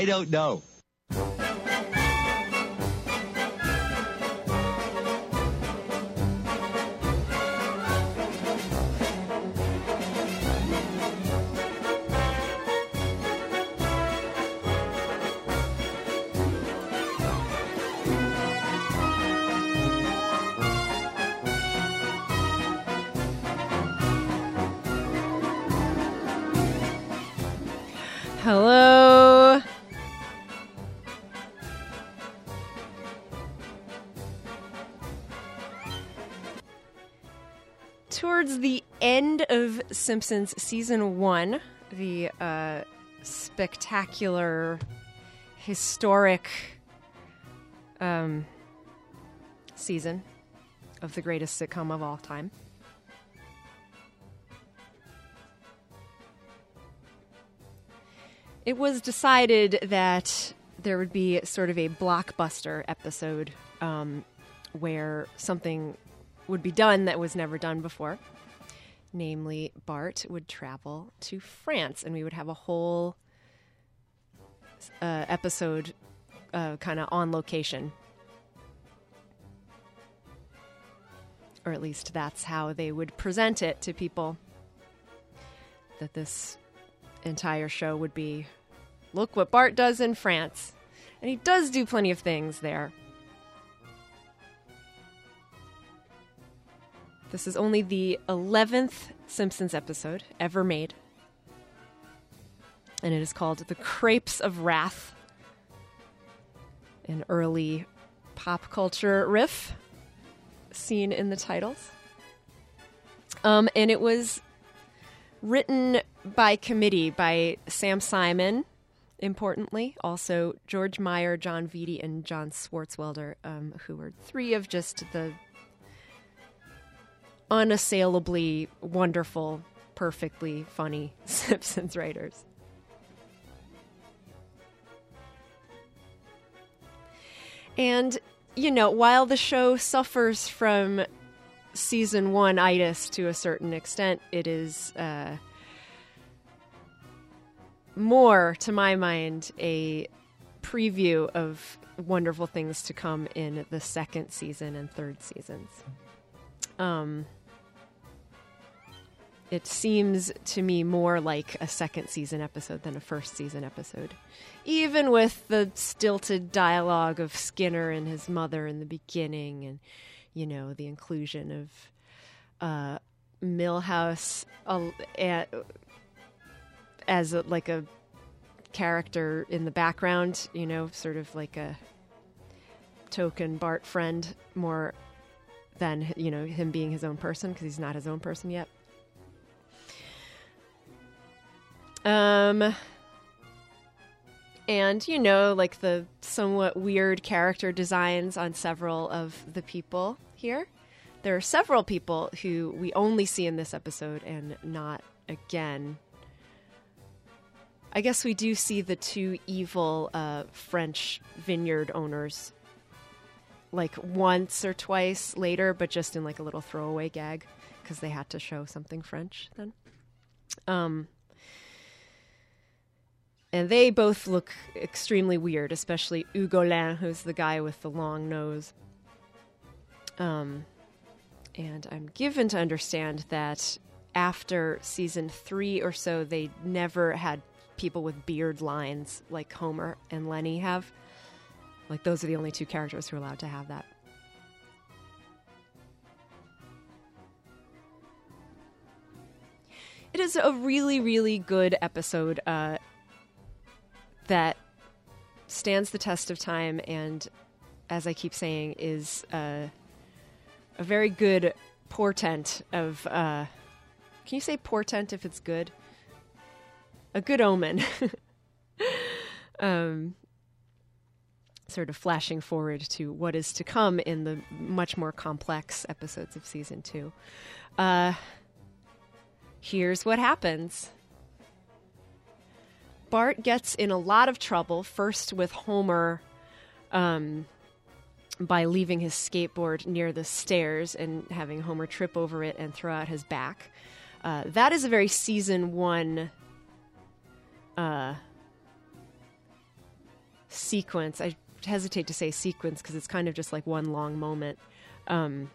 I? Don't know. Towards the end of Simpsons season one, the uh, spectacular, historic um, season of the greatest sitcom of all time. It was decided that there would be sort of a blockbuster episode um, where something would be done that was never done before. Namely, Bart would travel to France and we would have a whole uh, episode uh, kind of on location. Or at least that's how they would present it to people. That this entire show would be look what Bart does in France. And he does do plenty of things there. This is only the 11th Simpsons episode ever made. And it is called The Crepes of Wrath. An early pop culture riff seen in the titles. Um, and it was written by committee by Sam Simon, importantly, also George Meyer, Jon Vitti, and John Swartzwelder, um, who were three of just the unassailably wonderful, perfectly funny Simpsons writers. And, you know, while the show suffers from season one itis to a certain extent, it is uh, more, to my mind, a preview of wonderful things to come in the second season and third seasons. Um, it seems to me more like a second season episode than a first season episode. Even with the stilted dialogue of Skinner and his mother in the beginning, and, you know, the inclusion of uh, Milhouse uh, as a, like a character in the background, you know, sort of like a token Bart friend more than, you know, him being his own person because he's not his own person yet. Um, and you know, like the somewhat weird character designs on several of the people here. There are several people who we only see in this episode and not again. I guess we do see the two evil uh, French vineyard owners like once or twice later, but just in like a little throwaway gag because they had to show something French then. Um, and they both look extremely weird, especially Hugolin, who's the guy with the long nose. Um, and I'm given to understand that after season three or so, they never had people with beard lines like Homer and Lenny have. Like, those are the only two characters who are allowed to have that. It is a really, really good episode. Uh, that stands the test of time and as i keep saying is uh, a very good portent of uh, can you say portent if it's good? A good omen. Um, sort of flashing forward to what is to come in the much more complex episodes of season two. Uh, here's what happens Bart gets in a lot of trouble, first with Homer um, by leaving his skateboard near the stairs and having Homer trip over it and throw out his back. Uh, that is a very season one uh, sequence. I hesitate to say sequence because it's kind of just like one long moment. Um,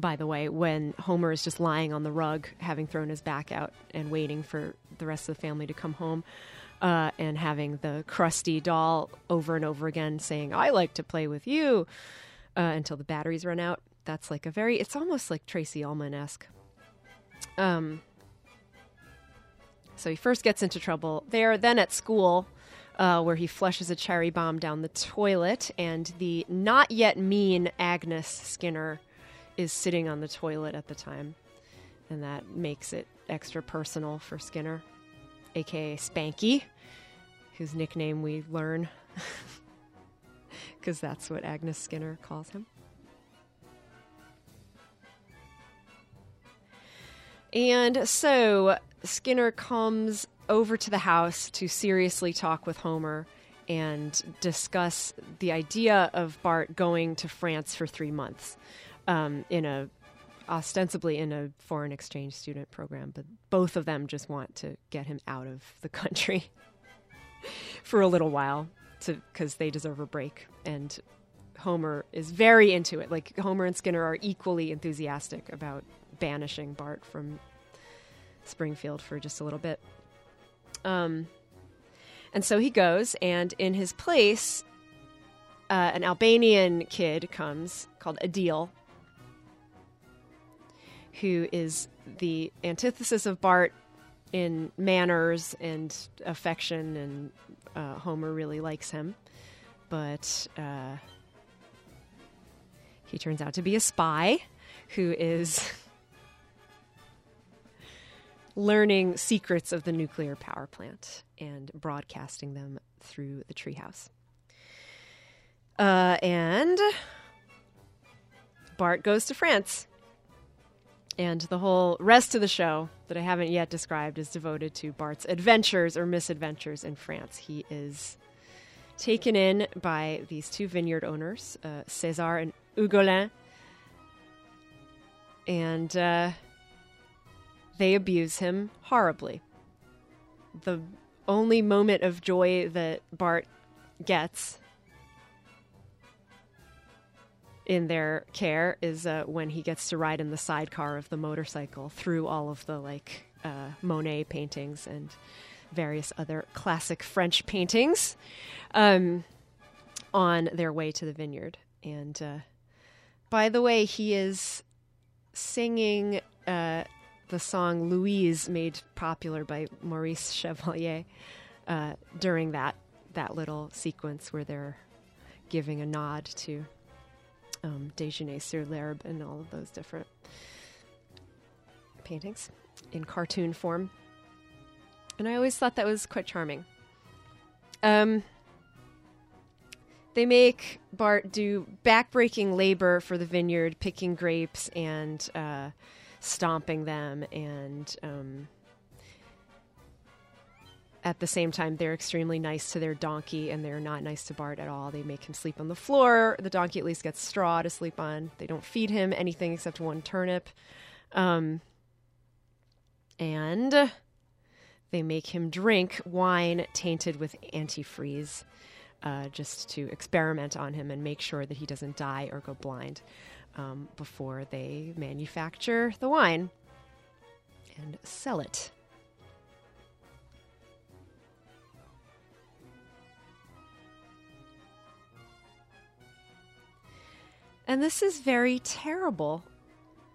by the way, when Homer is just lying on the rug, having thrown his back out and waiting for the rest of the family to come home, uh, and having the Krusty doll over and over again saying, I like to play with you uh, until the batteries run out. That's like a very, it's almost like Tracey Ullman esque. Um, so he first gets into trouble there, then at school. Uh, where he flushes a cherry bomb down the toilet, and the not yet mean Agnes Skinner is sitting on the toilet at the time, and that makes it extra personal for Skinner, aka Spanky, whose nickname we learn because that's what Agnes Skinner calls him. And so Skinner comes over to the house to seriously talk with Homer and discuss the idea of Bart going to France for three months um, in a ostensibly in a foreign exchange student program, but both of them just want to get him out of the country for a little while because they deserve a break and Homer is very into it. Like Homer and Skinner are equally enthusiastic about banishing Bart from Springfield for just a little bit. Um, and so he goes, and in his place, uh, an Albanian kid comes called Adil, who is the antithesis of Bart in manners and affection, and uh, Homer really likes him. But uh, he turns out to be a spy who is learning secrets of the nuclear power plant and broadcasting them through the treehouse. Uh, and Bart goes to France. And the whole rest of the show that I haven't yet described is devoted to Bart's adventures or misadventures in France. He is taken in by these two vineyard owners, uh, Cesar and Hugolin. And uh, they abuse him horribly. The only moment of joy that Bart gets in their care is uh, when he gets to ride in the sidecar of the motorcycle through all of the like uh, Monet paintings and various other classic French paintings um, on their way to the vineyard. And uh, by the way, he is singing uh, the song Louise, made popular by Maurice Chevalier, uh, during that that little sequence where they're giving a nod to um, Déjeuner sur l'herbe and all of those different paintings in cartoon form. And I always thought that was quite charming. Um, they make Bart do backbreaking labor for the vineyard, picking grapes and uh, stomping them and um, at the same time they're extremely nice to their donkey and they're not nice to bart at all. They make him sleep on the floor. The donkey at least gets straw to sleep on. They don't feed him anything except one turnip. Um, and they make him drink wine tainted with antifreeze uh, just to experiment on him and make sure that he doesn't die or go blind um, before they manufacture the wine and sell it. And this is very terrible.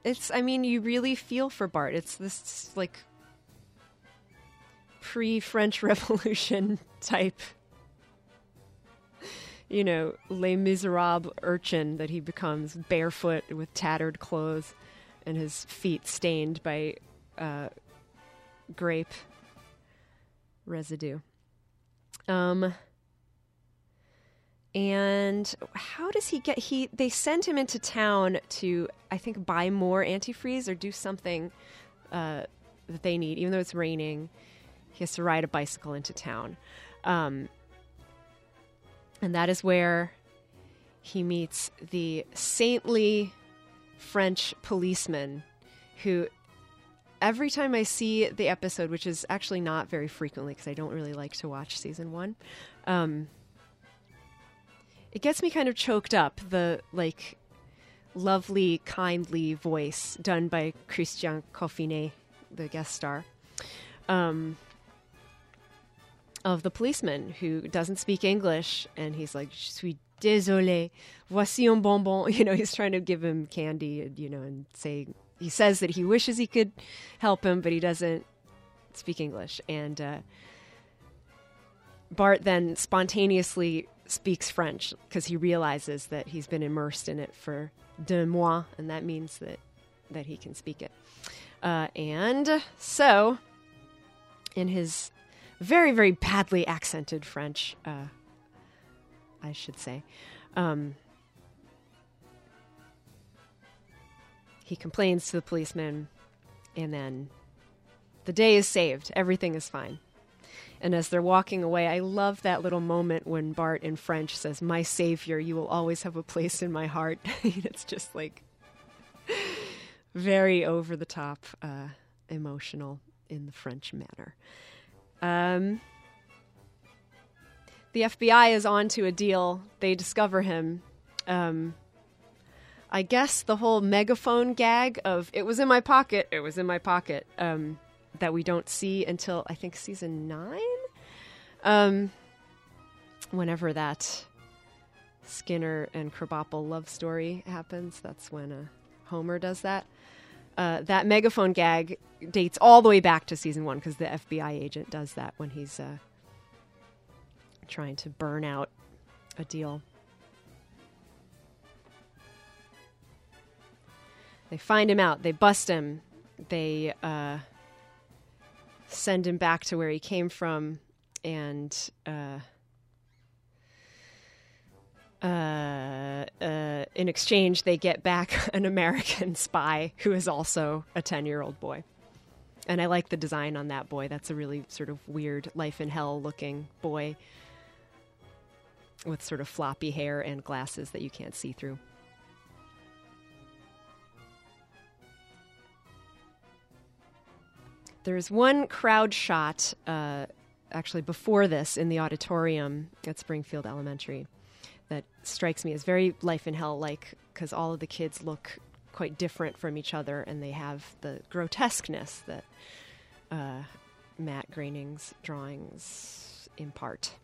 It's, I mean, you really feel for Bart. It's this, like, pre French Revolution type you know, Les Miserables urchin that he becomes barefoot with tattered clothes and his feet stained by uh, grape residue. Um, and how does he get he they send him into town to I think buy more antifreeze or do something uh, that they need even though it's raining he has to ride a bicycle into town. Um, and that is where he meets the saintly French policeman who every time I see the episode, which is actually not very frequently because I don't really like to watch season one, um, it gets me kind of choked up. The like lovely, kindly voice done by Christian Coffinet, the guest star, um, of the policeman who doesn't speak English, and he's like, "Je suis désolé, voici un bonbon." You know, he's trying to give him candy, and you know, and say he says that he wishes he could help him, but he doesn't speak English, and uh, Bart then spontaneously speaks French because he realizes that he's been immersed in it for deux mois, and that means that that he can speak it. Uh, and so, in his very very badly accented French, uh, I should say. Um, he complains to the policeman, and then the day is saved. Everything is fine. And as they're walking away, I love that little moment when Bart in French says, My savior, you will always have a place in my heart. it's just like very over the top, uh, emotional in the French manner. Um, the FBI is on to Adil. They discover him. Um, I guess the whole megaphone gag of "it was in my pocket, it was in my pocket" um, that we don't see until I think season nine. Um, whenever that Skinner and Krabappel love story happens, that's when uh, Homer does that. Uh, that megaphone gag dates all the way back to season one because the FBI agent does that when he's uh, trying to burn out Adil. They find him out. They bust him. They uh, send him back to where he came from, and uh, uh, uh, in exchange, they get back an American spy who is also a 10 year old boy. And I like the design on that boy. That's a really sort of weird, life in hell looking boy with sort of floppy hair and glasses that you can't see through. There's one crowd shot, uh, actually, before this in the auditorium at Springfield Elementary that strikes me as very life in hell like because all of the kids look quite different from each other and they have the grotesqueness that uh, Matt Groening's drawings impart.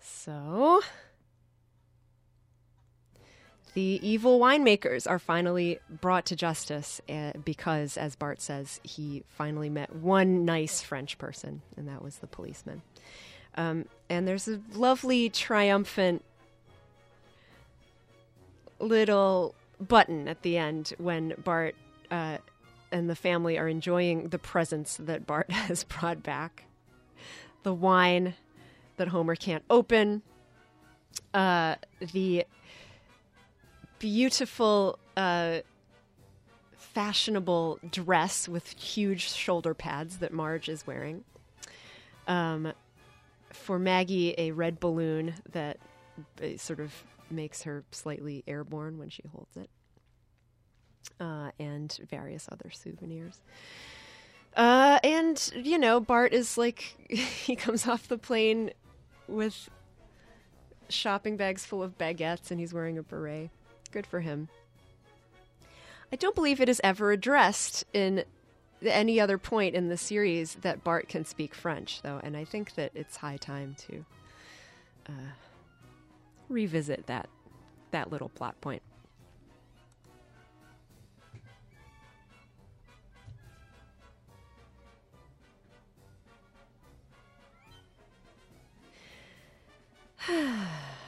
So, the evil winemakers are finally brought to justice uh, because, as Bart says, he finally met one nice French person, and that was the policeman. Um, and there's a lovely, triumphant little button at the end when Bart uh, and the family are enjoying the presents that Bart has brought back the wine that Homer can't open, uh, the beautiful, uh, fashionable dress with huge shoulder pads that Marge is wearing. Um, for Maggie, a red balloon that sort of makes her slightly airborne when she holds it, uh, and various other souvenirs. Uh, and you know, Bart is like he comes off the plane with shopping bags full of baguettes, and he's wearing a beret. Good for him. I don't believe it is ever addressed in any other point in the series that Bart can speak French, though, and I think that it's high time to uh, revisit that that little plot point.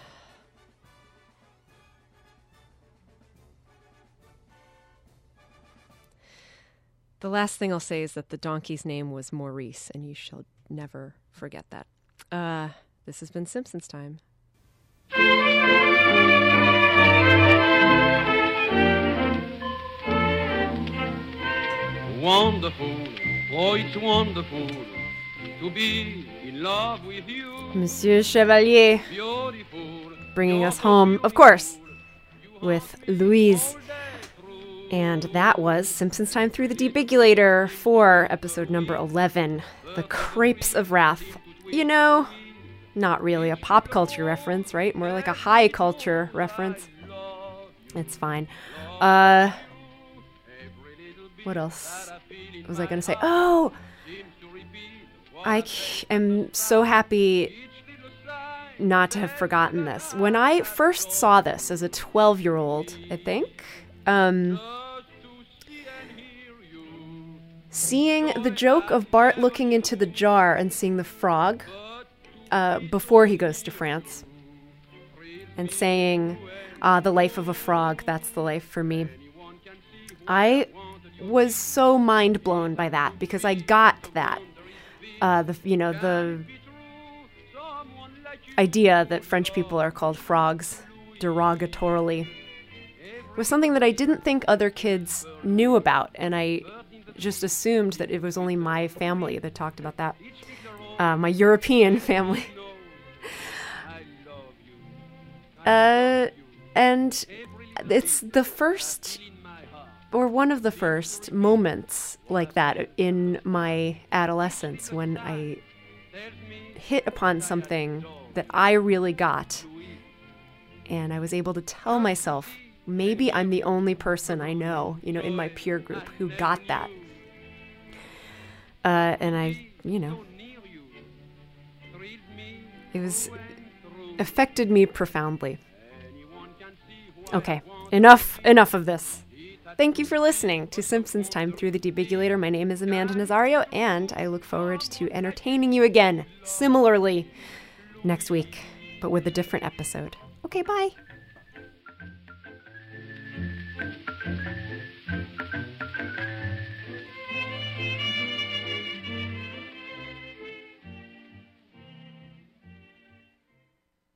The last thing I'll say is that the donkey's name was Maurice, and you shall never forget that. Uh, this has been Simpsons time. wonderful, oh, it's wonderful to be in love with you. Monsieur Chevalier Beautiful, bringing us home, of course, with Louise. And that was Simpsons Time Through the Debigulator for episode number 11, The Crepes of Wrath. You know, not really a pop culture reference, right? More like a high culture reference. It's fine. Uh, what else was I going to say? Oh, I am so happy not to have forgotten this. When I first saw this as a 12 year old, I think, um, seeing the joke of Bart looking into the jar and seeing the frog uh, before he goes to France and saying, ah, the life of a frog, that's the life for me. I was so mind blown by that because I got that. Uh, the you know the idea that French people are called frogs derogatorily was something that I didn't think other kids knew about, and I just assumed that it was only my family that talked about that, uh, my European family. uh, and it's the first or one of the first moments like that in my adolescence when I hit upon something that I really got. And I was able to tell myself, maybe I'm the only person I know, you know, in my peer group who got that. Uh, and I, you know, it was affected me profoundly. Okay, enough, enough of this. Thank you for listening to Simpsons Time Through the Debigulator. My name is Amanda Nazario, and I look forward to entertaining you again, similarly, next week, but with a different episode. Okay, bye.